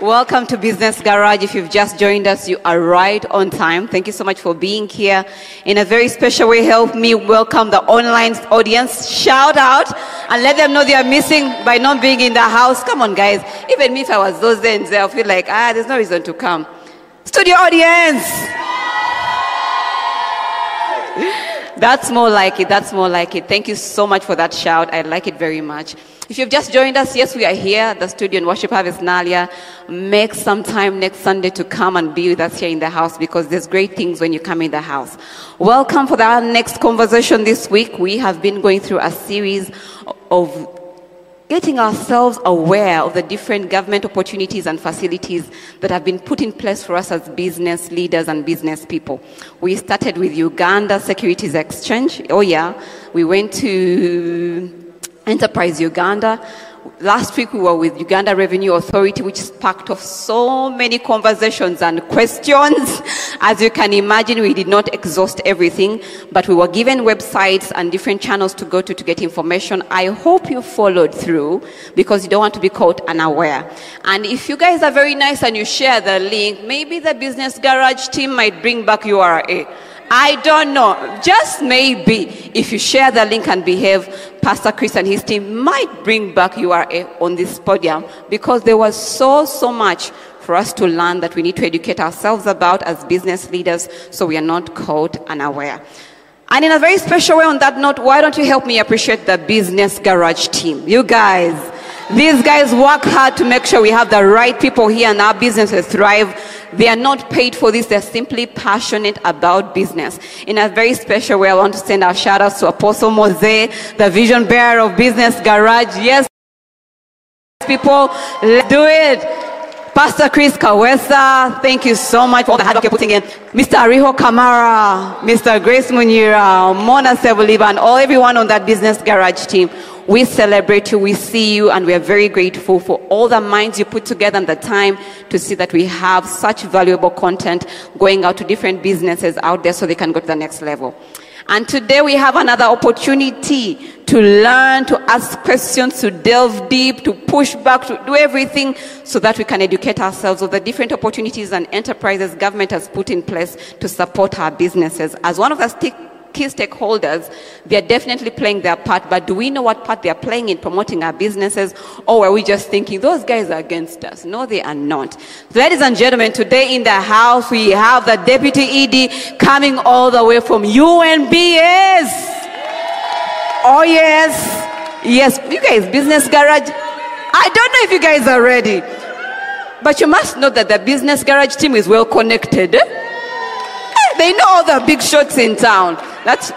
Welcome to Business Garage. If you've just joined us, you are right on time. Thank you so much for being here. In a very special way, help me welcome the online audience. Shout out and let them know they are missing by not being in the house. Come on, guys. Even me, if I was those ends, I'll feel like, ah, there's no reason to come. Studio audience! That's more like it. That's more like it. Thank you so much for that shout. I like it very much. If you've just joined us, yes, we are here at the studio in Worship Harvest Naalya. Make some time next Sunday to come and be with us here in the house because there's great things when you come in the house. Welcome for our next conversation this week. We have been going through a series of getting ourselves aware of the different government opportunities and facilities that have been put in place for us as business leaders and business people. We started with Uganda Securities Exchange. Oh, yeah. We went to Enterprise Uganda. Last week we were with Uganda Revenue Authority, which sparked off so many conversations and questions. As you can imagine, we did not exhaust everything, but we were given websites and different channels to go to to get information. I hope you followed through because you don't want to be caught unaware. And if you guys are very nice and you share the link, maybe the Business Garage team might bring back URA. I don't know. Just maybe if you share the link and behave, Pastor Chris and his team might bring back URA eh, on this podium because there was so, so much for us to learn that we need to educate ourselves about as business leaders so we are not caught unaware. And in a very special way, on that note, why don't you help me appreciate the Business Garage team? You guys, these guys work hard to make sure we have the right people here and our businesses thrive. They are not paid for this, they're simply passionate about business. In a very special way, I want to send our shout outs to Apostle Mose, the vision bearer of Business Garage. Yes, people, let's do it. Pastor Chris Kawesa, thank you so much for all the hard work you're putting in. Mr. Ariho Kamara, Mr. Grace Munira, Mona Sevuliba, and all everyone on that business garage team. We celebrate you, we see you, and we are very grateful for all the minds you put together and the time to see that we have such valuable content going out to different businesses out there so they can go to the next level. And today we have another opportunity to learn, to ask questions, to delve deep, to push back, to do everything so that we can educate ourselves of the different opportunities and enterprises government has put in place to support our businesses. As one of the stick key stakeholders, they're definitely playing their part, but do we know what part they're playing in promoting our businesses? Or are we just thinking those guys are against us? No, they are not. Ladies and gentlemen, today in the house we have the Deputy ED coming all the way from UNBS. Oh, yes. Yes, you guys, Business Garage. I don't know if you guys are ready, but you must know that the Business Garage team is well connected. They know all the big shots in town. That's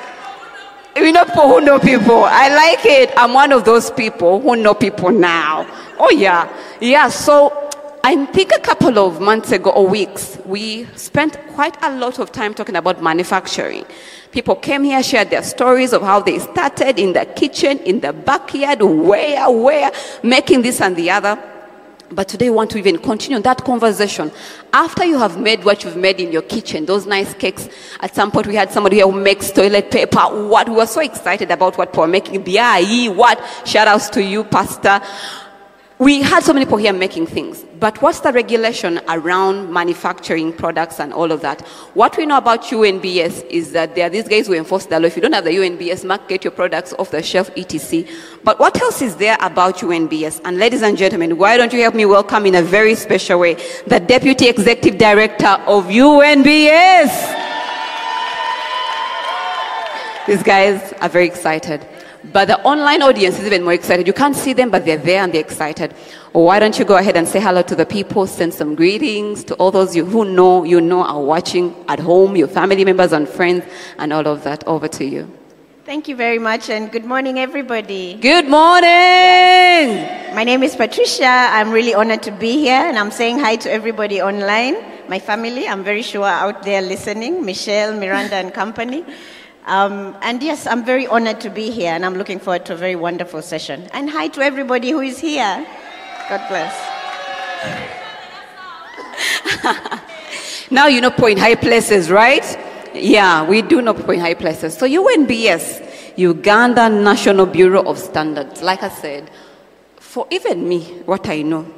we know who know people. I like it. I'm one of those people who know people now. Oh yeah, yeah. So I think a couple of months ago or weeks, we spent quite a lot of time talking about manufacturing. People came here, shared their stories of how they started in the kitchen, in the backyard, where, where, making this and the other. But today, we want to even continue that conversation. After you have made what you've made in your kitchen, those nice cakes, at some point we had somebody who makes toilet paper. What? We were so excited about what we were making. BIE, what? Shout outs to you, Pastor. We had so many people here making things, but what's the regulation around manufacturing products and all of that? What we know about UNBS is that there are these guys who enforce the law. If you don't have the UNBS mark, get your products off the shelf, etc. But what else is there about UNBS? And ladies and gentlemen, why don't you help me welcome in a very special way the Deputy Executive Director of UNBS? These guys are very excited. But the online audience is even more excited. You can't see them, but they're there and they're excited. Why don't you go ahead and say hello to the people, send some greetings to all those you who know, you know, are watching at home, your family members and friends, and all of that. Over to you. Thank you very much, and good morning, everybody. Good morning. My name is Patricia. I'm really honored to be here, and I'm saying hi to everybody online. my family, I'm very sure out there listening, Michelle, Miranda, and company. Um, and yes, I'm very honored to be here, and I'm looking forward to a very wonderful session. And hi to everybody who is here. God bless. Now you know point high places, right? Yeah, we do know point high places. So UNBS, Uganda National Bureau of Standards. Like I said, for even me, what I know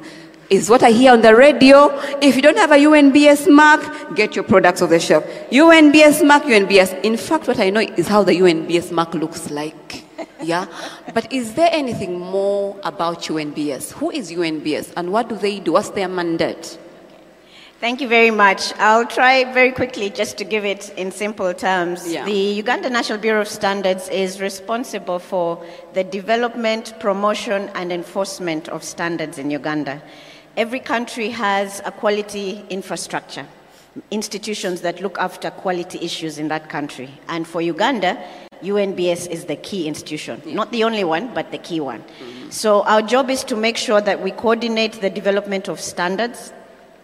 is what I hear on the radio. If you don't have a UNBS mark, get your products off the shelf. UNBS mark, UNBS. In fact, what I know is how the UNBS mark looks like. Yeah? But is there anything more about UNBS? Who is UNBS and what do they do? What's their mandate? Thank you very much. I'll try very quickly just to give it in simple terms. Yeah. The Uganda National Bureau of Standards is responsible for the development, promotion, and enforcement of standards in Uganda. Every country has a quality infrastructure, institutions that look after quality issues in that country. And for Uganda, UNBS is the key institution. Not the only one, but the key one. So our job is to make sure that we coordinate the development of standards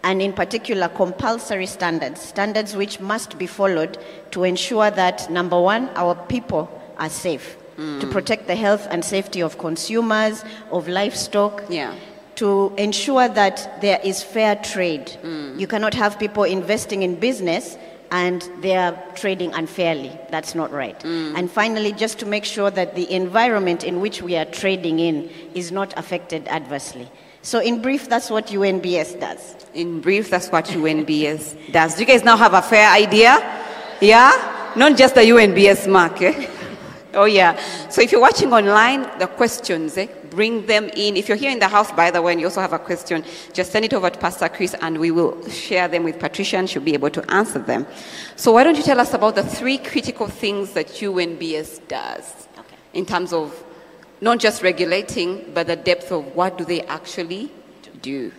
and in particular compulsory standards, standards which must be followed to ensure that number one, our people are safe, to mm. protect the health and safety of consumers, of livestock, Yeah. To ensure that there is fair trade. You cannot have people investing in business and they are trading unfairly. That's not right. And finally, just to make sure that the environment in which we are trading in is not affected adversely. So, in brief, that's what UNBS does. In brief, that's what UNBS does. Do you guys now have a fair idea? Yeah? Not just the UNBS mark, eh? Oh, yeah. So if you're watching online, the questions, eh, bring them in. If you're here in the house, by the way, and you also have a question, just send it over to Pastor Chris and we will share them with Patricia and she'll be able to answer them. So why don't you tell us about the three critical things that UNBS does Okay. in terms of not just regulating, but the depth of what do they actually do?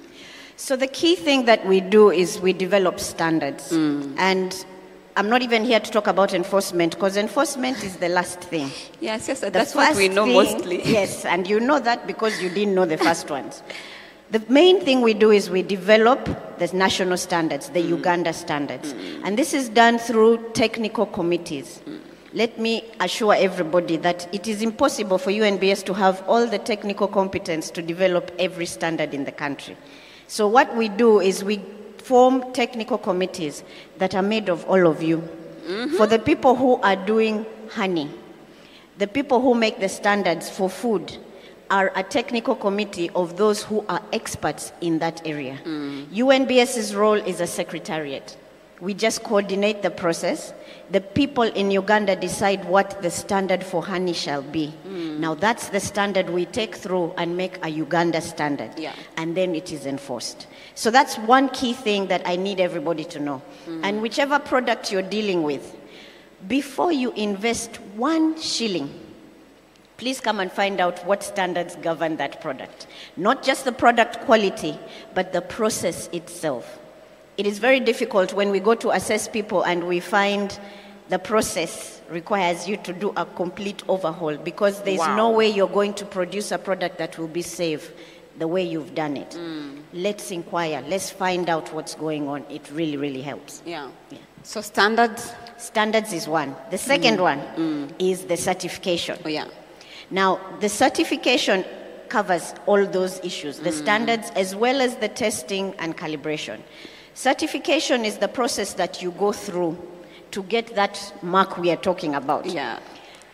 So the key thing that we do is we develop standards. Mm. And I'm not even here to talk about enforcement because enforcement is the last thing. Yes, yes, The that's what we know thing- mostly. Yes, and you know that because you didn't know the first ones. The main thing we do is we develop the national standards, the mm. Uganda standards. Mm. And this is done through technical committees. Mm. Let me assure everybody that it is impossible for UNBS to have all the technical competence to develop every standard in the country. So, what we do is we form technical committees that are made of all of you. Mm-hmm. For the people who are doing honey, the people who make the standards for food are a technical committee of those who are experts in that area. Mm. UNBS's role is a secretariat. We just coordinate the process. The people in Uganda decide what the standard for honey shall be. Mm. Now, that's the standard we take through and make a Uganda standard. Yeah. And then it is enforced. So, that's one key thing that I need everybody to know. Mm. And whichever product you're dealing with, before you invest one shilling, please come and find out what standards govern that product. Not just the product quality, but the process itself. It is very difficult when we go to assess people and we find the process requires you to do a complete overhaul because there's no way you're going to produce a product that will be safe the way you've done it. Mm. Let's inquire, let's find out what's going on. It really, really helps. Yeah. Yeah. So standards. Standards is one. The second mm. one mm. is the certification. Oh yeah. Now, the certification covers all those issues the standards as well as the testing and calibration. Certification is the process that you go through to get that mark we are talking about. Yeah.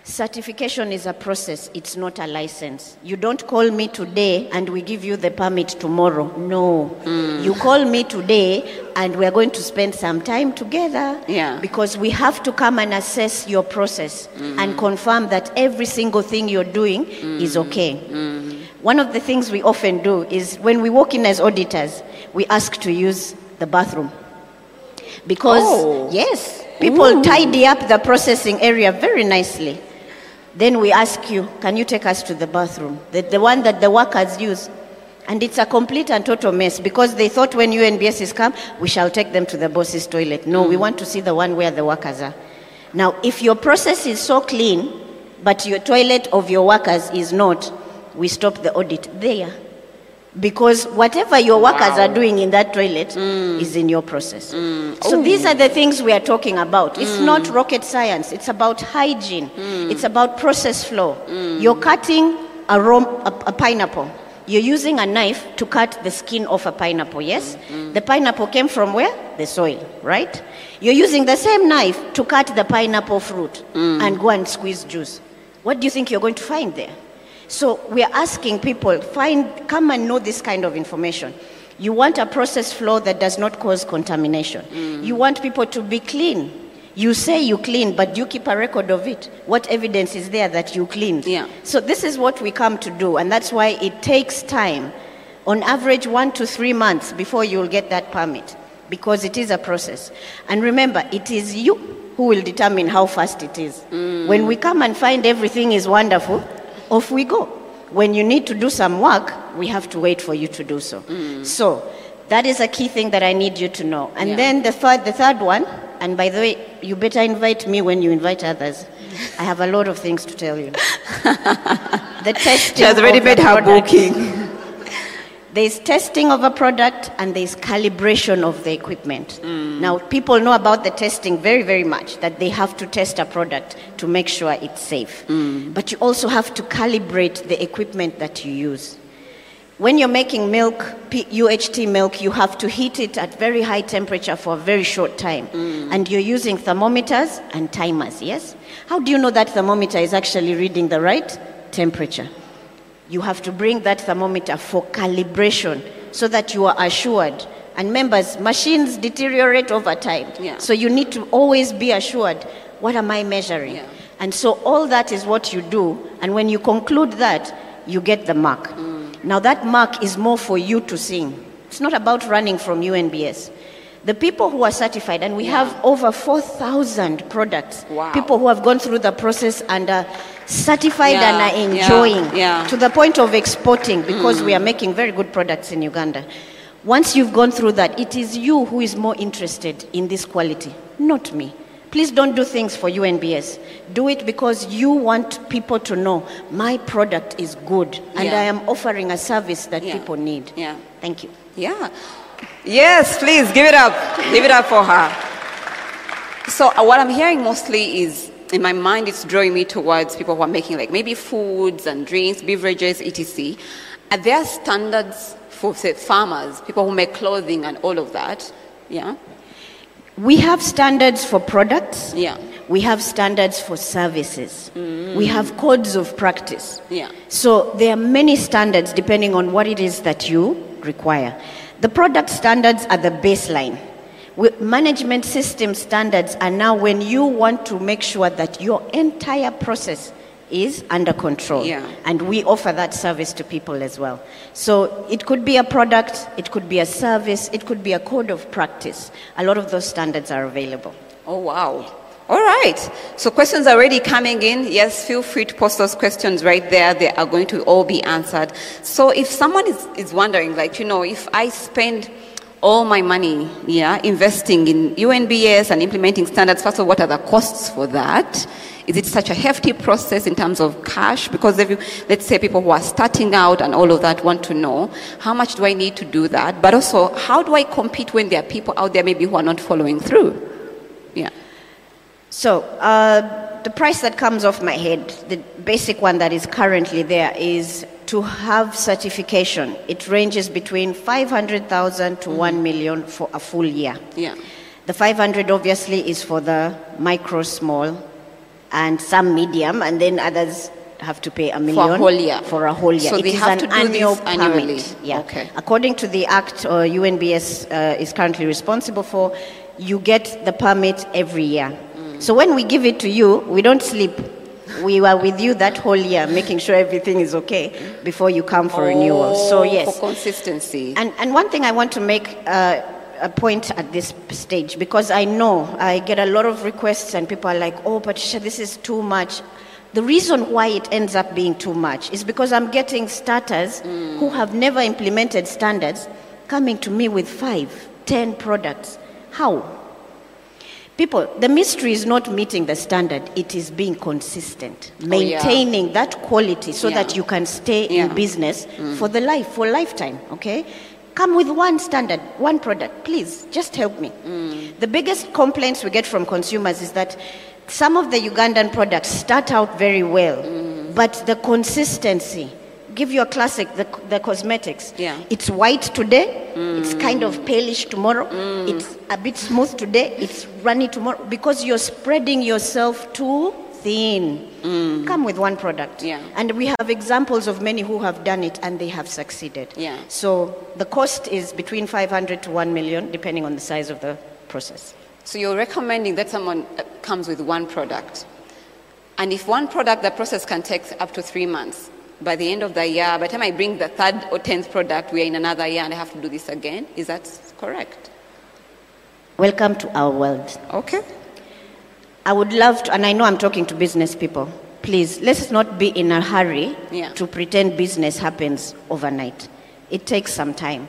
Certification is a process, it's not a license. You don't call me today and we give you the permit tomorrow. No. Mm. You call me today and we're going to spend some time together Yeah. because we have to come and assess your process mm. and confirm that every single thing you're doing mm. is okay. One of the things we often do is when we walk in as auditors, we ask to use the bathroom. Because, Oh. yes, people tidy up the processing area very nicely. Then we ask you, can you take us to the bathroom? The, the one that the workers use. And it's a complete and total mess because they thought when UNBS is come, we shall take them to the boss's toilet. No, we mm. want to see the one where the workers are. Now, if your process is so clean, but your toilet of your workers is not, we stop the audit there. Because whatever your workers Wow. are doing in that toilet mm. is in your process. Mm. So oh. these are the things we are talking about. It's mm. not rocket science, it's about hygiene, it's about process flow. You're cutting a, rom- a, a pineapple. You're using a knife to cut the skin off a pineapple, yes? The pineapple came from where? The soil, right? You're using the same knife to cut the pineapple fruit and go and squeeze juice. What do you think you're going to find there? So we are asking people, find, come and know this kind of information. You want a process flow that does not cause contamination. Mm. You want people to be clean. You say you clean, but you keep a record of it. What evidence is there that you clean? Yeah. So this is what we come to do, and that's why it takes time. On average, one to three months before you'll get that permit, because it is a process. And remember, it is you who will determine how fast it is. Mm. When we come and find everything is wonderful, off we go. When you need to do some work, we have to wait for you to do so. Mm. So that is a key thing that I need you to know. And Yeah. then the third, the third one, and by the way, you better invite me when you invite others. I have a lot of things to tell you. the testing. She has already made her product. booking. There's testing of a product and there's calibration of the equipment. Mm. Now, people know about the testing very, very much, that they have to test a product to make sure it's safe. Mm. But you also have to calibrate the equipment that you use. When you're making milk, P- UHT milk, you have to heat it at very high temperature for a very short time. Mm. And you're using thermometers and timers, yes? How do you know that thermometer is actually reading the right temperature? You have to bring that thermometer for calibration so that you are assured. And members, machines deteriorate over time. Yeah. So you need to always be assured what am I measuring? Yeah. And so all that is what you do. And when you conclude that, you get the mark. Mm. Now, that mark is more for you to sing. It's not about running from UNBS. The people who are certified, and we have over 4,000 products, Wow. people who have gone through the process and are certified Yeah, and are enjoying yeah. to the point of exporting because hmm. we are making very good products in Uganda. Once you've gone through that, it is you who is more interested in this quality, not me. Please don't do things for UNBS. Do it because you want people to know my product is good and Yeah. I am offering a service that Yeah. people need. Yeah. Thank you. Yeah. Yes, please give it up. Give it up for her. So uh, what I'm hearing mostly is in my mind it's drawing me towards people who are making like maybe foods and drinks, beverages, etc. Are there standards for say farmers, people who make clothing and all of that? Yeah. We have standards for products. Yeah. We have standards for services. Mm. We have codes of practice. Yeah. So there are many standards depending on what it is that you require. The product standards are the baseline. We- Management system standards are now when you want to make sure that your entire process is under control. Yeah. And we offer that service to people as well. So it could be a product, it could be a service, it could be a code of practice. A lot of those standards are available. Oh, wow. All right. So questions are already coming in. Yes, feel free to post those questions right there. They are going to all be answered. So if someone is, is wondering, like, you know, if I spend all my money, yeah, investing in UNBS and implementing standards, first of all, what are the costs for that? Is it such a hefty process in terms of cash? Because if you, let's say people who are starting out and all of that want to know, how much do I need to do that? But also, how do I compete when there are people out there maybe who are not following through? So, uh, the price that comes off my head, the basic one that is currently there, is to have certification. It ranges between 500,000 to 1 million for a full year. Yeah. The 500 obviously is for the micro, small, and some medium, and then others have to pay a million for a whole year. For a whole year. So It they have to do annual this annually. permit. Yeah. Okay. According to the act uh, UNBS uh, is currently responsible for, you get the permit every year. Mm. So when we give it to you, we don't sleep. We were with you that whole year, making sure everything is okay before you come for renewal. So Oh, yes, For consistency. and, and one thing I want to make uh, a point at this stage, because I know I get a lot of requests and people are like, oh, Patricia, this is too much. The reason why it ends up being too much is because I'm getting starters who have never implemented standards coming to me with five, ten products. How? People, the mystery is not meeting the standard, it is being consistent, maintaining that quality so Oh, Yeah. that you can stay Yeah. Mm. in business for the life, for lifetime, okay? Come with one standard, one product, please, just help me. Mm. The biggest complaints we get from consumers is that some of the Ugandan products start out very well, Mm. but the consistency, give you a classic, the, the cosmetics. Yeah. It's white today, it's mm. kind of palish tomorrow, mm. it's a bit smooth today, it's runny tomorrow, because you're spreading yourself too thin. Mm. Come with one product. Yeah. And we have examples of many who have done it and they have succeeded. Yeah. So the cost is between 500 to 1 million, depending on the size of the process. So you're recommending that someone uh, comes with one product. And if one product, the process can take up to three months. By the end of the year, by the time I bring the third or tenth product, we are in another year and I have to do this again. Is that correct? Welcome to our world. Okay. I would love to, and I know I'm talking to business people. Please, let's not be in a hurry Yeah. to pretend business happens overnight. It takes some time.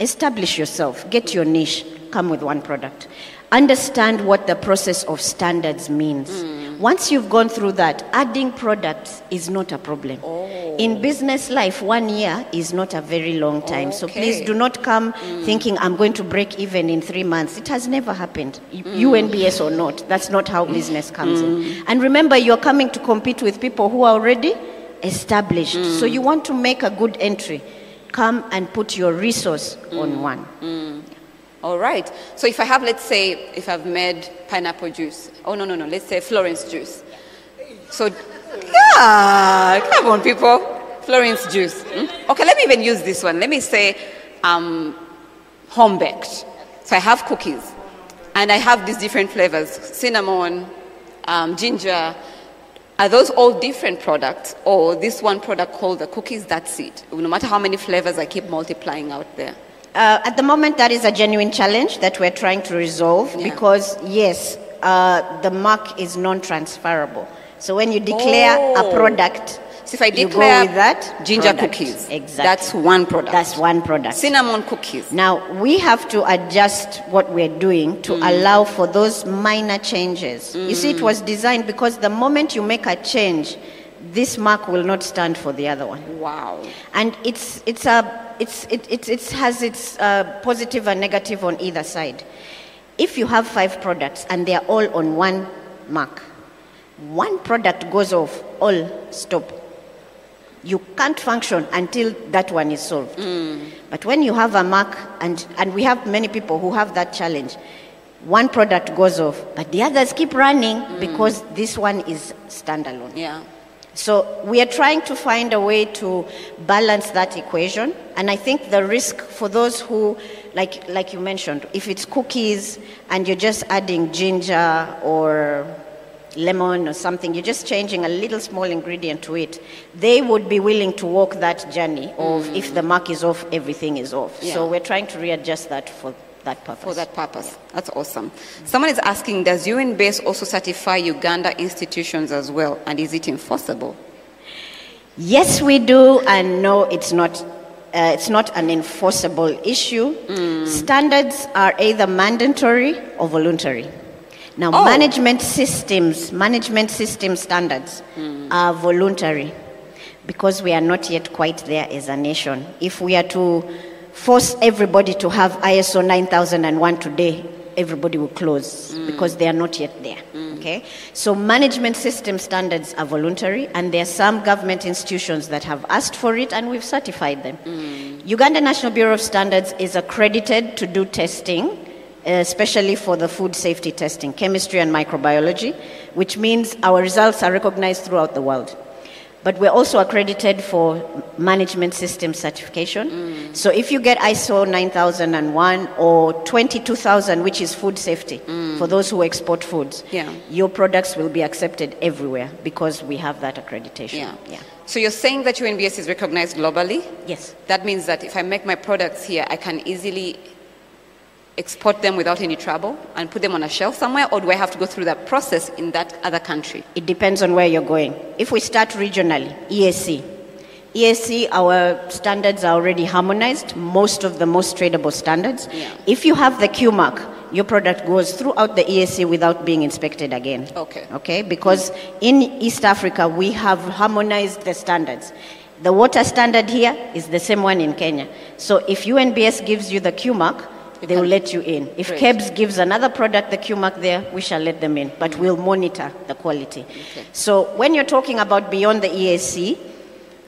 Establish yourself, get your niche, come with one product. Understand what the process of standards means. Mm. Once you've gone through that, adding products is not a problem. Oh. In business life, one year is not a very long time. So please do not come mm. thinking I'm going to break even in three months. It has never happened. Mm. UNBS or not, that's not how business comes in. And remember, you're coming to compete with people who are already established. So you want to make a good entry. Come and put your resource on one. All right. So if I have, let's say, if I've made pineapple juice. Oh, no, no, no. Let's say Florence juice. So, yeah, come on, people. Florence juice. Hmm? Okay, let me even use this one. Let me say um, home baked. So I have cookies. And I have these different flavors cinnamon, um, ginger. Are those all different products? Or this one product called the cookies, that's it? No matter how many flavors I keep multiplying out there. Uh, at the moment, that is a genuine challenge that we're trying to resolve Yeah. because, yes, uh, the mark is non transferable. So when you declare Oh. a product, So if I you declare go with that ginger product. cookies, exactly. that's one product. That's one product. cinnamon cookies. Now, we have to adjust what we're doing to Mm. allow for those minor changes. You see, it was designed because the moment you make a change, this mark will not stand for the other one. Wow. And it's, it's a, it's, it, it, it has its uh, positive and negative on either side. If you have five products and they are all on one mark, one product goes off, all stop. You can't function until that one is solved. But when you have a mark, and, and we have many people who have that challenge, one product goes off, but the others keep running because this one is standalone. Yeah. So we are trying to find a way to balance that equation. And I think the risk for those who, like, like you mentioned, if it's cookies and you're just adding ginger or lemon or something, you're just changing a little small ingredient to it, they would be willing to walk that journey of mm. if the mark is off, everything is off. Yeah. So we're trying to readjust that for that purpose. For that purpose. That's awesome. Someone is asking, does UNBS also certify Uganda institutions as well? And is it enforceable? Yes, we do, and no, it's not. Uh, it's not an enforceable issue. Standards are either mandatory or voluntary. Now, Oh. management systems, management system standards are voluntary because we are not yet quite there as a nation. If we are to force everybody to have ISO 9001 today, everybody will close mm. because they are not yet there. Mm. Okay? So management system standards are voluntary and there are some government institutions that have asked for it and we've certified them. Mm. Uganda National Bureau of Standards is accredited to do testing, uh, especially for the food safety testing, chemistry and microbiology, which means our results are recognized throughout the world. But we're also accredited for management system certification. Mm. So if you get ISO 9001 or 22000, which is food safety mm. for those who export foods, Yeah. your products will be accepted everywhere because we have that accreditation. Yeah. yeah. So you're saying that UNBS is recognized globally? Yes. That means that if I make my products here, I can easily export them without any trouble and put them on a shelf somewhere, or do I have to go through that process in that other country? It depends on where you're going. If we start regionally, EAC. EAC, our standards are already harmonized, most of the most tradable standards. Yeah. If you have the Q mark, your product goes throughout the EAC without being inspected again. Okay. Okay, because in East Africa we have harmonized the standards. The water standard here is the same one in Kenya. So if UNBS gives you the Q mark, they will let you in. If Great. KEBS gives another product the Q mark there, we shall let them in, but we'll monitor the quality. So when you're talking about beyond the EAC,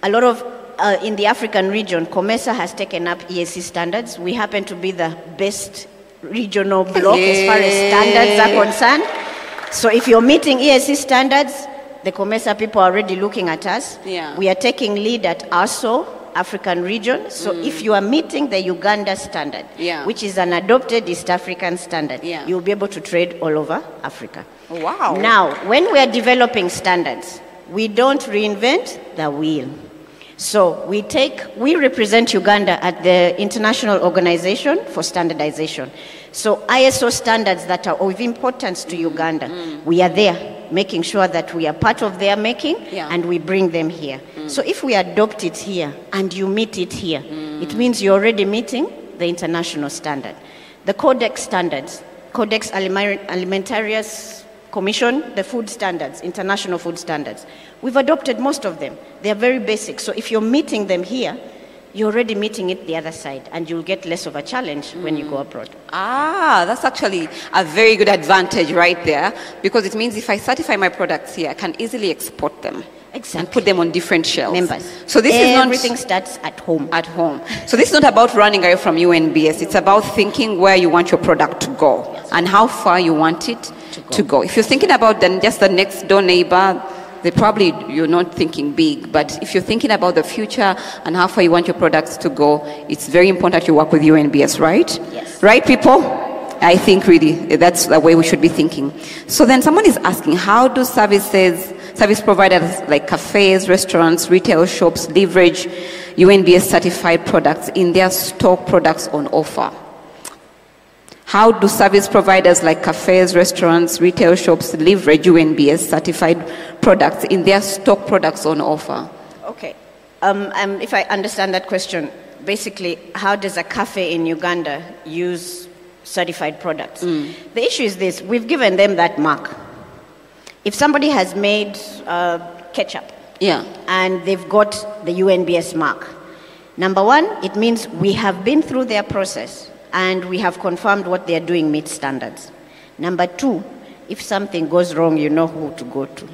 a lot of uh, in the African region, COMESA has taken up EAC standards. We happen to be the best regional bloc as far as standards are concerned. So if you're meeting EAC standards, the COMESA people are already looking at us. Yeah. We are taking lead at ARSO, African region. So mm. if you are meeting the Uganda standard, Yeah. which is an adopted East African standard, Yeah. you'll be able to trade all over Africa. Wow. Now, when we are developing standards, we don't reinvent the wheel. So we take, we represent Uganda at the International Organization for Standardization. So ISO standards that are of importance to mm-hmm. Uganda, mm. we are there making sure that we are part of their making Yeah. and we bring them here. So if we adopt it here and you meet it here, it means you're already meeting the international standard. The Codex standards, Codex Alimentarius Commission, the food standards, international food standards. We've adopted most of them. They are very basic. So if you're meeting them here, you're already meeting it the other side, and you'll get less of a challenge when you go abroad. Ah, that's actually a very good advantage right there because it means if I certify my products here, I can easily export them and put them on different shelves. Members. So this everything is not everything starts at home. at home. So this is not about running away from UNBS. It's about thinking where you want your product to go and how far you want it to go. If you're thinking about then just the next door neighbor, they probably you're not thinking big. But if you're thinking about the future and how far you want your products to go, it's very important that you work with UNBS, right? Yes. Right, people? I think really that's the way we should be thinking. So then someone is asking, how do services, service providers like cafes, restaurants, retail shops leverage UNBS certified products in their stock products on offer? How do service providers like cafes, restaurants, retail shops leverage UNBS certified products in their stock products on offer? Okay. Um, um, if I understand that question, basically, how does a cafe in Uganda use certified products? The issue is this we've given them that mark. If somebody has made uh, ketchup Yeah. and they've got the UNBS mark, number one, it means we have been through their process and we have confirmed what they're doing meets standards. Number two, if something goes wrong, you know who to go to.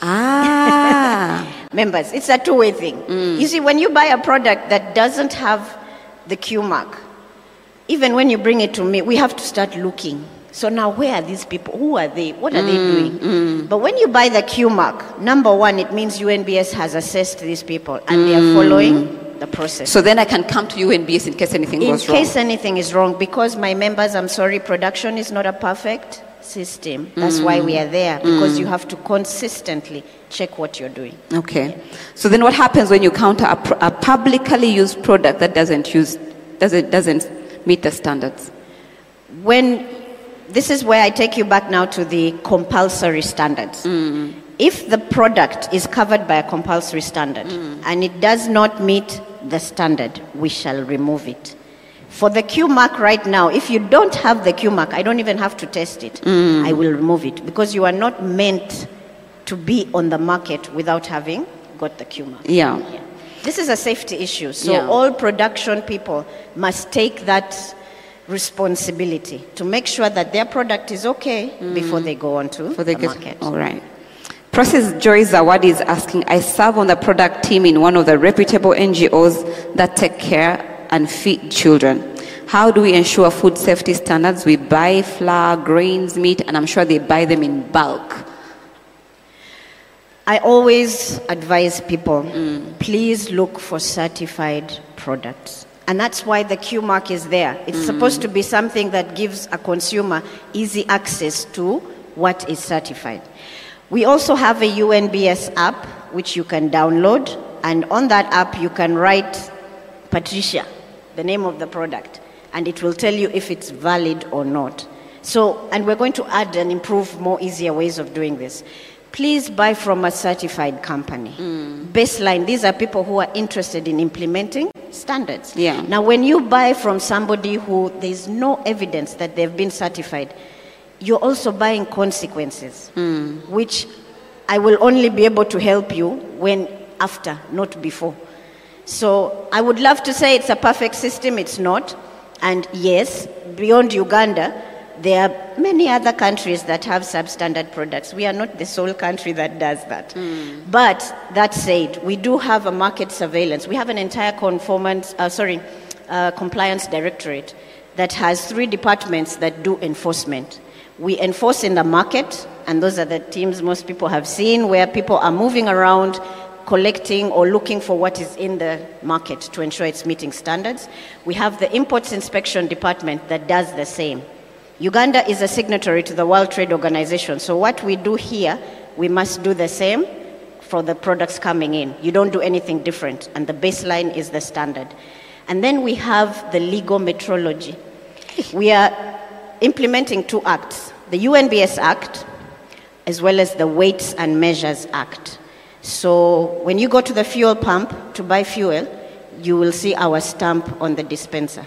Ah. Members, it's a two way thing. You see, when you buy a product that doesn't have the Q mark, even when you bring it to me, we have to start looking. So now, where are these people? Who are they? What are they mm, doing? Mm. But when you buy the Q mark, number one, it means UNBS has assessed these people and they are mm. following the process. so then I can come to UNBS in case anything In goes wrong. In case anything is wrong, because my members, I'm sorry, production is not a perfect system. That's why we are there, because you have to consistently check what you're doing. Okay. So then what happens when you counter a, a publicly used product that doesn't use doesn't doesn't meet the standards? when this is where I take you back now to the compulsory standards. Mm. If the product is covered by a compulsory standard mm. and it does not meet the standard, we shall remove it. For the Q mark right now, if you don't have the Q mark, I don't even have to test it. Mm. I will remove it because you are not meant to be on the market without having got the Q mark. Yeah. Yeah. This is a safety issue. So Yeah. all production people must take that responsibility to make sure that their product is okay mm. before they go on to For the, the get- market. All right. Process Joy Zawadi is asking, I serve on the product team in one of the reputable NGOs that take care and feed children. How do we ensure food safety standards? We buy flour, grains, meat, and I'm sure they buy them in bulk. I always advise people mm. please look for certified products. And that's why the Q mark is there. It's mm-hmm. supposed to be something that gives a consumer easy access to what is certified. We also have a UNBS app which you can download, and on that app, you can write Patricia, the name of the product, and it will tell you if it's valid or not. So, and we're going to add and improve more easier ways of doing this. Please buy from a certified company. Mm. Baseline, these are people who are interested in implementing standards. Yeah. Now, when you buy from somebody who there's no evidence that they've been certified, you're also buying consequences, mm. which I will only be able to help you when after, not before. So I would love to say it's a perfect system, it's not. And yes, beyond Uganda, there are many other countries that have substandard products. We are not the sole country that does that. But that said, we do have a market surveillance. We have an entire conformance, uh, sorry, uh, compliance directorate that has three departments that do enforcement. We enforce in the market, and those are the teams most people have seen, where people are moving around collecting or looking for what is in the market to ensure it's meeting standards. We have the imports inspection department that does the same. Uganda is a signatory to the World Trade Organization, so what we do here, we must do the same for the products coming in. You don't do anything different, and the baseline is the standard. And then we have the legal metrology. We are implementing two acts the UNBS Act, as well as the Weights and Measures Act. So when you go to the fuel pump to buy fuel, you will see our stamp on the dispenser.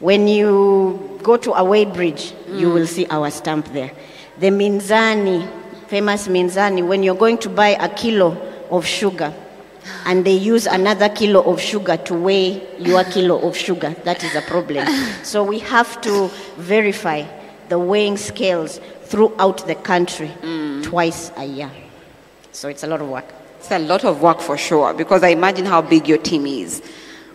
When you go to a weigh bridge, you will mm. see our stamp there. The Minzani, famous Minzani, when you're going to buy a kilo of sugar and they use another kilo of sugar to weigh your kilo of sugar, that is a problem. so we have to verify the weighing scales throughout the country mm. twice a year. So it's a lot of work. It's a lot of work for sure because I imagine how big your team is.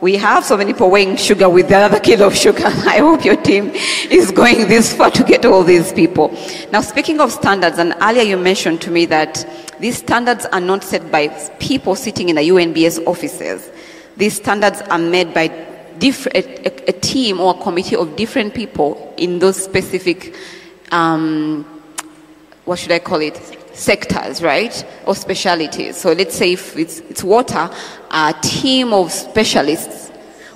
We have so many people weighing sugar with the other kilo of sugar. I hope your team is going this far to get all these people. Now, speaking of standards, and earlier you mentioned to me that these standards are not set by people sitting in the UNBS offices. These standards are made by a, a team or a committee of different people in those specific um, what should I call it? Sectors, right? Or specialities. So let's say if it's, it's water, a team of specialists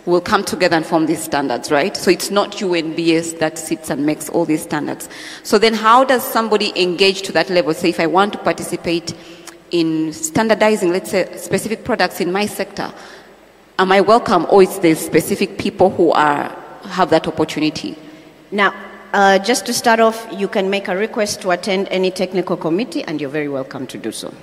will come together and form these standards, right? So it's not UNBS that sits and makes all these standards. So then how does somebody engage to that level? Say if I want to participate in standardizing, let's say, specific products in my sector, am I welcome or is there specific people who are, have that opportunity? Now, uh, just to start off, you can make a request to attend any technical committee, and you're very welcome to do so.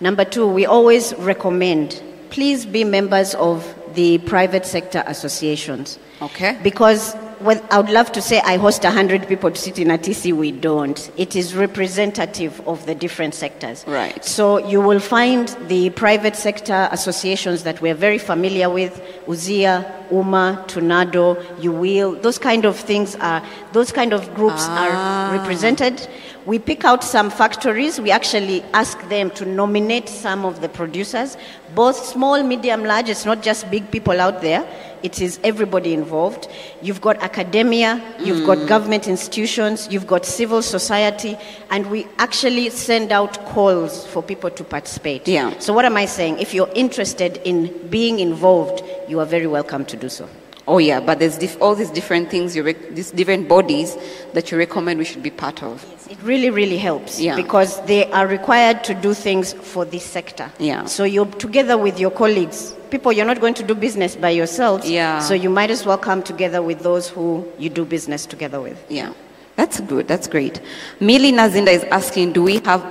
Number two, we always recommend please be members of the private sector associations. Okay. Because well, I would love to say I host 100 people to sit in a TC, we don't. It is representative of the different sectors. Right. So you will find the private sector associations that we're very familiar with, USSIA, UMA, Tunado, UWEAL, those kind of things are, those kind of groups Ah. are represented. We pick out some factories, we actually ask them to nominate some of the producers, both small, medium, large, it's not just big people out there. It is everybody involved. You've got academia, you've Mm. got government institutions, you've got civil society, and we actually send out calls for people to participate. Yeah. So, what am I saying? If you're interested in being involved, you are very welcome to do so. Oh yeah, but there's all these different things, you rec- these different bodies that you recommend we should be part of. It really, really helps Yeah. because they are required to do things for this sector. Yeah. So you're together with your colleagues. People, you're not going to do business by yourselves. Yeah. So you might as well come together with those who you do business together with. Yeah, that's good. That's great. Millie Nazinda is asking, do we have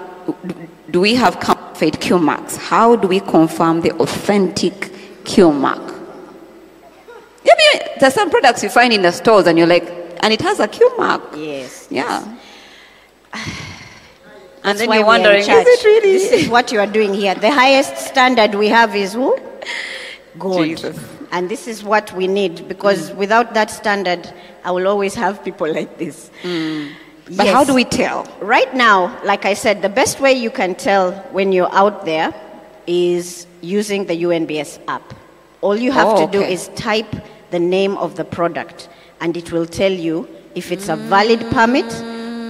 do we have counterfeit Q marks? How do we confirm the authentic Q mark? Yeah, I there's some products you find in the stores and you're like, and it has a Q mark. Yes. Yeah. And then you're we are wondering, is it really? This is what you are doing here. The highest standard we have is who? God. Jesus. And this is what we need because mm. without that standard, I will always have people like this. Mm. But how do we tell? Right now, like I said, the best way you can tell when you're out there is using the UNBS app. All you have Oh, to do is type the name of the product, and it will tell you if it's a valid permit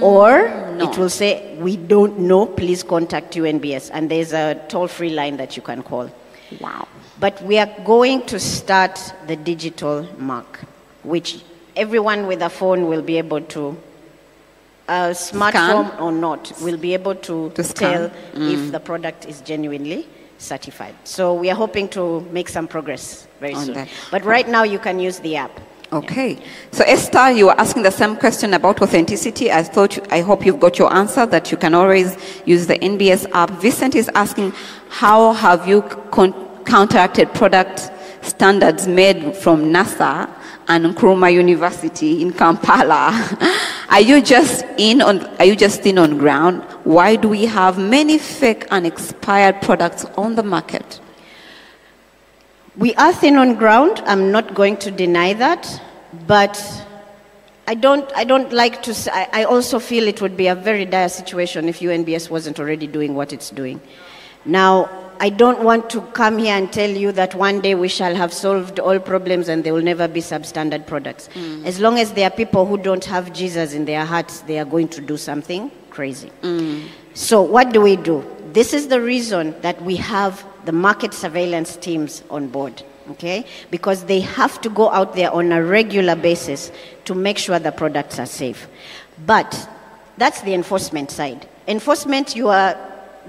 or No. it will mm, say, We don't know, please contact UNBS. And there's a toll free line that you can call. Wow. But we are going to start the digital mark, which everyone with a phone will be able to, a smartphone or not, will be able to, To tell if mm. the product is genuinely certified. So we are hoping to make some progress very On soon. that. But right now you can use the app. Okay. So Esther, you were asking the same question about authenticity. I thought, you, I hope you've got your answer that you can always use the NBS app. Vincent is asking, how have you con- counteracted product standards made from NASA and Nkrumah University in Kampala? are you just in on, are you just in on ground? Why do we have many fake and expired products on the market? We are thin on ground. I'm not going to deny that, but I don't. I don't like to. say, I also feel it would be a very dire situation if UNBS wasn't already doing what it's doing. Now, I don't want to come here and tell you that one day we shall have solved all problems and there will never be substandard products. Mm. As long as there are people who don't have Jesus in their hearts, they are going to do something crazy. Mm. So, what do we do? This is the reason that we have the market surveillance teams on board, okay? Because they have to go out there on a regular basis to make sure the products are safe. But that's the enforcement side. Enforcement, you are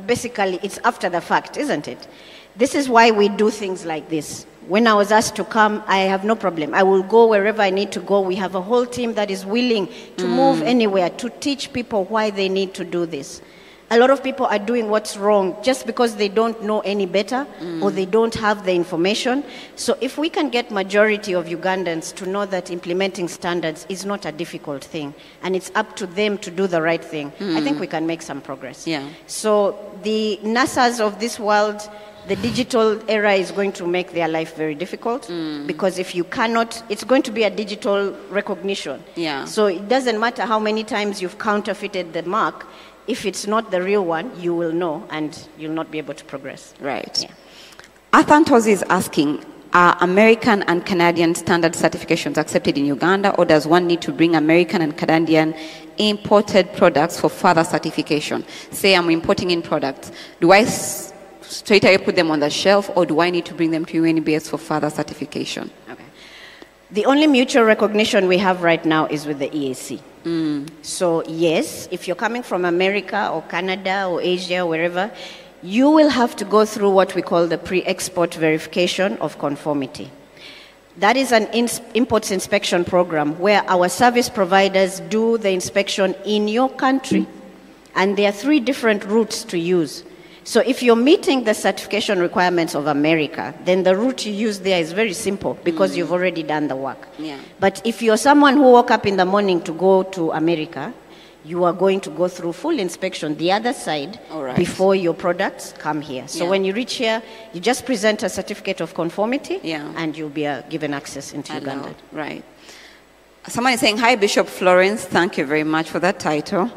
basically, it's after the fact, isn't it? This is why we do things like this. When I was asked to come, I have no problem. I will go wherever I need to go. We have a whole team that is willing to move mm. anywhere to teach people why they need to do this. A lot of people are doing what's wrong just because they don't know any better or they don't have the information. So if we can get majority of Ugandans to know that implementing standards is not a difficult thing and it's up to them to do the right thing, I think hmm. we can make some progress. Yeah. So the NASAs of this world, the digital era is going to make their life very difficult hmm. because if you cannot, it's going to be a digital recognition. Yeah. So it doesn't matter how many times you've counterfeited the mark. If it's not the real one, you will know and you'll not be able to progress. Right. Yeah. Athantos is asking, are American and Canadian standard certifications accepted in Uganda, or does one need to bring American and Canadian imported products for further certification? Say I'm importing in products. Do I straight away put them on the shelf, or do I need to bring them to UNBS for further certification? The only mutual recognition we have right now is with the EAC. Mm. So, yes, if you're coming from America or Canada or Asia, or wherever, you will have to go through what we call the pre export verification of conformity. That is an ins- imports inspection program where our service providers do the inspection in your country. And there are three different routes to use. So if you're meeting the certification requirements of America, then the route you use there is very simple because you've already done the work. Yeah. But if you're someone who woke up in the morning to go to America, you are going to go through full inspection the other side right. before your products come here. So Yeah. when you reach here, you just present a certificate of conformity Yeah. and you'll be uh, given access into Uganda. Right. Someone is saying, Hi, Bishop Florence. Thank you very much for that title.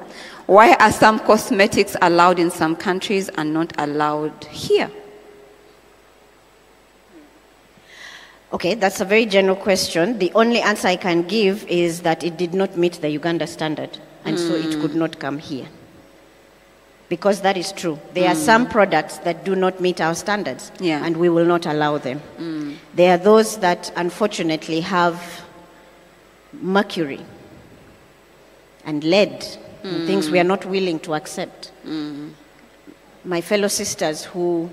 Why are some cosmetics allowed in some countries and not allowed here? Okay, that's a very general question. The only answer I can give is that it did not meet the Uganda standard, and so it could not come here. Because that is true. There are some products that do not meet our standards, Yeah. and we will not allow them. There are those that unfortunately have mercury and lead, and hmm. things we are not willing to accept. Hmm. My fellow sisters who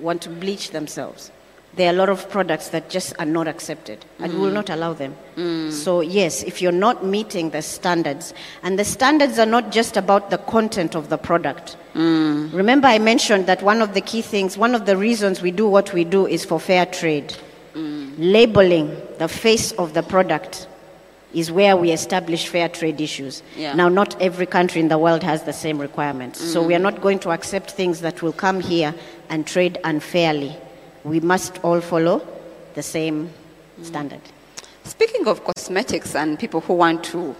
want to bleach themselves. There are a lot of products that just are not accepted, and we will hmm. not allow them. So, yes, if you're not meeting the standards, and the standards are not just about the content of the product. Remember, I mentioned that one of the key things, one of the reasons we do what we do is for fair trade. Labeling the face of the product is where we establish fair trade issues. Yeah. Now, not every country in the world has the same requirements. So, we are mm-hmm. not going to accept things that will come here and trade unfairly. We must all follow the same mm. standard. Speaking of cosmetics and people who want to,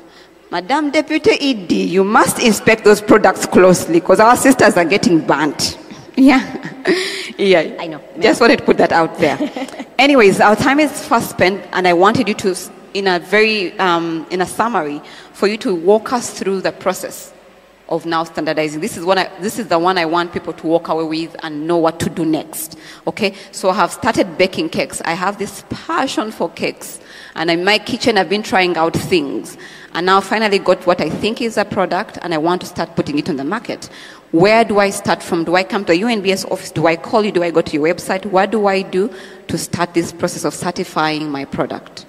Madam Deputy ED, you must inspect those products closely because our sisters are getting burnt. Yeah. yeah. I know. Just wanted to put that out there. Anyways, our time is fast spent, and I wanted you to, in a very, um, in a summary, for you to walk us through the process of now standardizing. This is, what I, this is the one I want people to walk away with and know what to do next. Okay? So I have started baking cakes. I have this passion for cakes. And in my kitchen, I've been trying out things. And now finally got what I think is a product, and I want to start putting it on the market. Where do I start from? Do I come to the UNBS office? Do I call you? Do I go to your website? What do I do to start this process of certifying my product?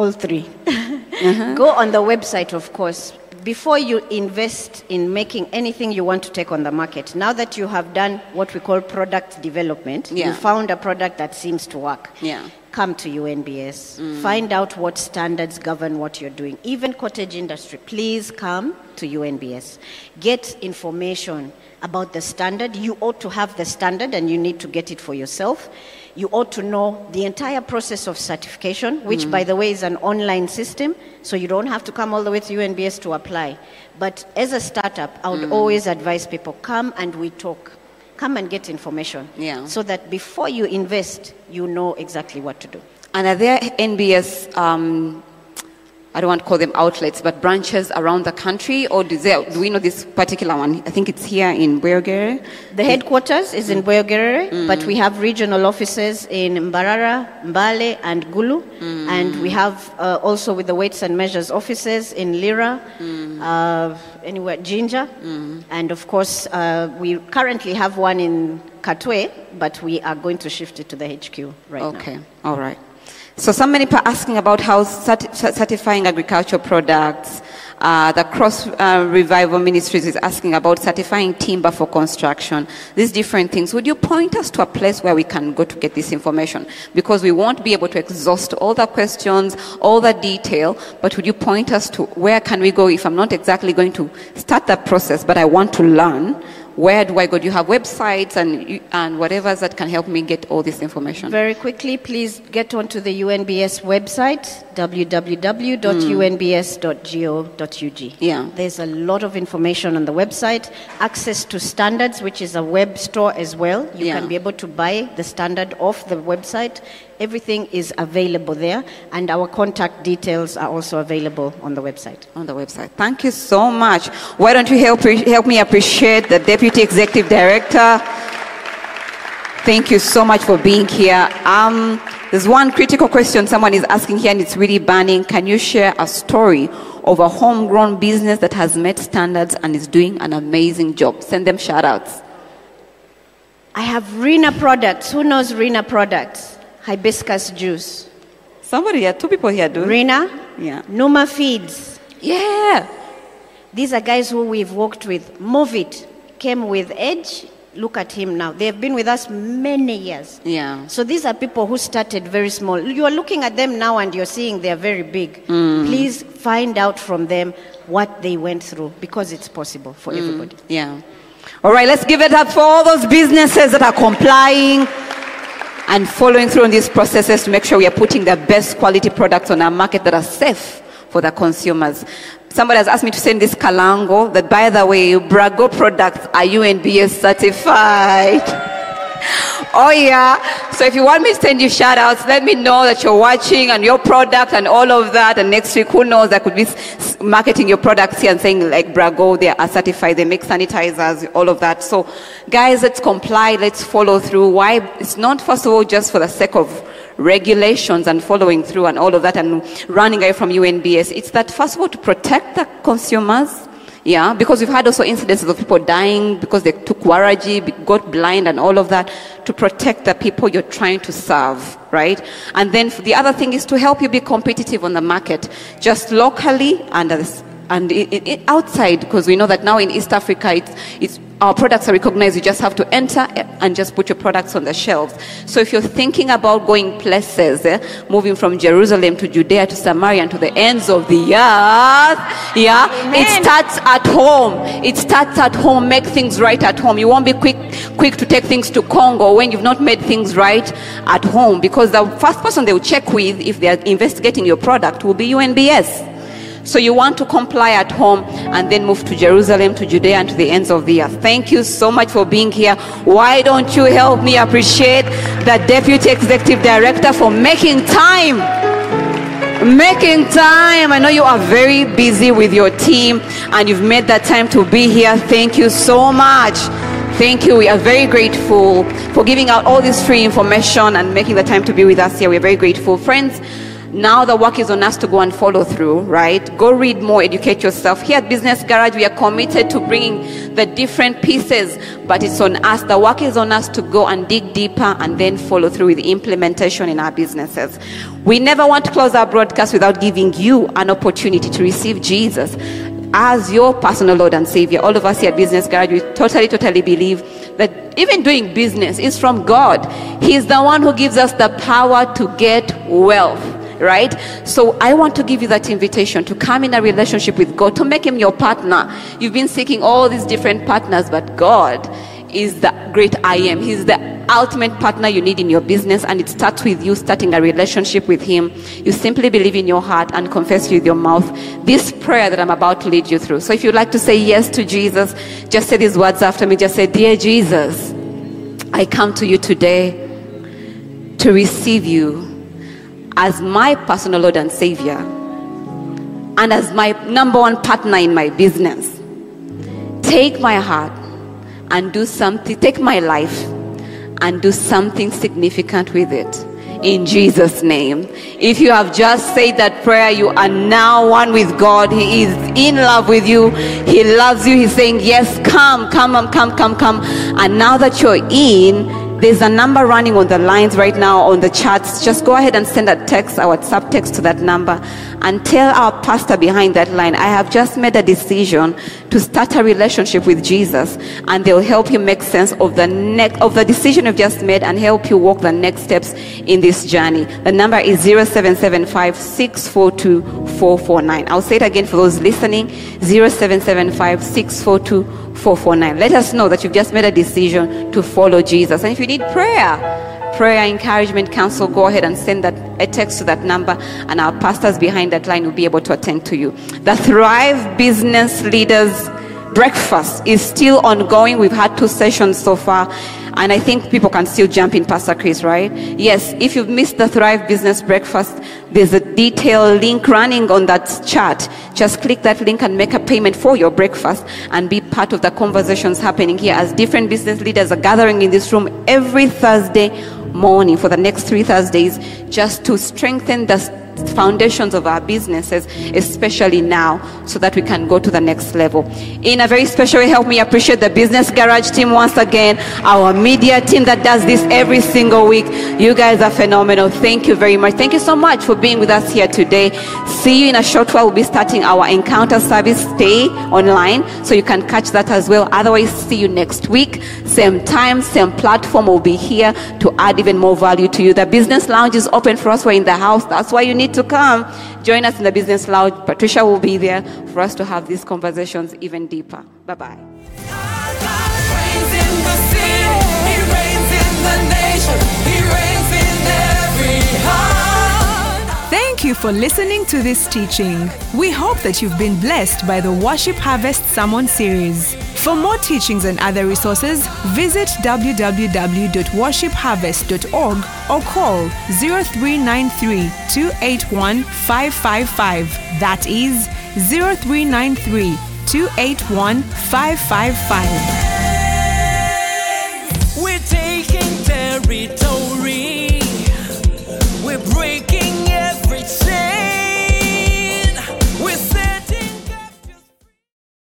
All 3 uh-huh. Go on the website, of course. Before you invest in making anything you want to take on the market, now that you have done what we call product development, Yeah. you found a product that seems to work. Yeah. Come to UNBS. Find out what standards govern what you're doing. Even cottage industry, please come to UNBS. Get information about the standard. You ought to have the standard and you need to get it for yourself. You ought to know the entire process of certification, which, by the way, is an online system, so you don't have to come all the way to UNBS to apply. But as a startup, I would mm. always advise people come and we talk. Come and get information. Yeah. So that before you invest, you know exactly what to do. And are there NBS, um, I don't want to call them outlets, but branches around the country? Or do, there, do we know this particular one? I think it's here in Bweyogerere. The headquarters is in Bweyogerere, but we have regional offices in Mbarara, Mbale, and Gulu. And we have uh, also with the weights and measures offices in Lira, uh, anywhere, Jinja. And of course, uh, we currently have one in Katwe, but we are going to shift it to the HQ right now. Okay, all right. So somebody pa- asking about how certi- certifying agricultural products. Uh, the Cross uh, Revival Ministries is asking about certifying timber for construction. These different things. Would you point us to a place where we can go to get this information? Because we won't be able to exhaust all the questions, all the detail. But would you point us to where can we go if I'm not exactly going to start that process, but I want to learn? Where do I go? Do you have websites and and whatever that can help me get all this information? Very quickly, please get onto the UNBS website, www.unbs.go.ug. Yeah. There's a lot of information on the website. Access to standards, which is a web store as well. You Yeah. can be able to buy the standard off the website. Everything is available there, and our contact details are also available on the website. on the website. Thank you so much. Why don't you help, help me appreciate the Deputy Executive Director? Thank you so much for being here. Um, there's one critical question someone is asking here, and it's really burning. Can you share a story of a homegrown business that has met standards and is doing an amazing job? Send them shout outs. I have Rena products. Who knows Rena products? Hibiscus juice. Somebody here, two people here do. Rena? Yeah. Numa Feeds. Yeah. These are guys who we've worked with. Movit came with Edge. Look at him now. They have been with us many years. Yeah. So these are people who started very small. You are looking at them now and you're seeing they're very big. Mm. Please find out from them what they went through because it's possible for mm. everybody. Yeah. All right, let's give it up for all those businesses that are complying and following through on these processes to make sure we are putting the best quality products on our market that are safe for the consumers. Somebody has asked me to send this Kalango that, by the way, Brago products are UNBS certified. Oh yeah. So if you want me to send you shout outs, let me know that you're watching and your product and all of that. And next week, who knows, I could be marketing your products here and saying like Brago, they are certified, they make sanitizers, all of that. So guys, let's comply, let's follow through. Why? It's not first of all just for the sake of regulations and following through and all of that and running away from UNBS. It's that first of all to protect the consumers. Yeah, because we've had also incidences of people dying because they took waragi, got blind, and all of that to protect the people you're trying to serve, right? And then the other thing is to help you be competitive on the market, just locally and and outside, because we know that now in East Africa, it's, it's our products are recognized. You just have to enter and just put your products on the shelves. So if you're thinking about going places, eh, moving from Jerusalem to Judea to Samaria and to the ends of the earth, yeah, it starts at home. It starts at home. Make things right at home. You won't be quick, quick to take things to Congo when you've not made things right at home because the first person they will check with if they are investigating your product will be UNBS. So you want to comply at home and then move to Jerusalem, to Judea, and to the ends of the earth. Thank you so much for being here. Why don't you help me appreciate the Deputy Executive Director for making time? Making time. I know you are very busy with your team and you've made that time to be here. Thank you so much. Thank you. We are very grateful for giving out all this free information and making the time to be with us here. We are very grateful. Friends, Now the work is on us to go and follow through, right? Go read more, educate yourself. Here at Business Garage, we are committed to bringing the different pieces, but it's on us. The work is on us to go and dig deeper and then follow through with implementation in our businesses. We never want to close our broadcast without giving you an opportunity to receive Jesus as your personal Lord and Savior. All of us here at Business Garage, we totally, totally believe that even doing business is from God. He's the one who gives us the power to get wealth right? So I want to give you that invitation to come in a relationship with God, to make Him your partner. You've been seeking all these different partners, but God is the great I am. He's the ultimate partner you need in your business, and it starts with you starting a relationship with Him. You simply believe in your heart and confess with your mouth this prayer that I'm about to lead you through. So if you'd like to say yes to Jesus, just say these words after me. Just say, Dear Jesus, I come to you today to receive you as my personal Lord and Savior and as my number one partner in my business. Take my heart and do something, take my life and do something significant with it. In Jesus' name. If you have just said that prayer, you are now one with God. He is in love with you. He loves you. He's saying, Yes, come, come, come, come, come. And now that you're in, there's a number running on the lines right now on the charts. Just go ahead and send a text, a WhatsApp text to that number and tell our pastor behind that line, I have just made a decision to start a relationship with Jesus and they'll help you make sense of the next of the decision you've just made and help you walk the next steps in this journey. The number is 0775 642 449. I'll say it again for those listening 0775 642 449. Let us know that you've just made a decision to follow Jesus. And if you need prayer, prayer, encouragement, counsel, go ahead and send that a text to that number, and our pastors behind that line will be able to attend to you. The Thrive Business Leaders Breakfast is still ongoing. We've had two sessions so far. And I think people can still jump in, Pastor Chris, right? Yes, if you've missed the Thrive Business Breakfast, there's a detailed link running on that chart. Just click that link and make a payment for your breakfast and be part of the conversations happening here as different business leaders are gathering in this room every Thursday morning for the next three Thursdays just to strengthen the foundations of our businesses, especially now, so that we can go to the next level. In a very special way, help me appreciate the Business Garage team once again, our media team that does this every single week. You guys are phenomenal. Thank you very much. Thank you so much for being with us here today. See you in a short while. We'll be starting our encounter service. Stay online so you can catch that as well. Otherwise, see you next week. Same time, same platform. We'll be here to add even more value to you. The business lounge is open for us. We're in the house. That's why you need to come. Join us in the business lounge. Patricia will be there for us to have these conversations even deeper. Bye bye. Thank you for listening to this teaching. We hope that you've been blessed by the Worship Harvest Sermon series. For more teachings and other resources, visit www.worshipharvest.org or call 0393 281 555. That is 0393 281 555. We're taking territory.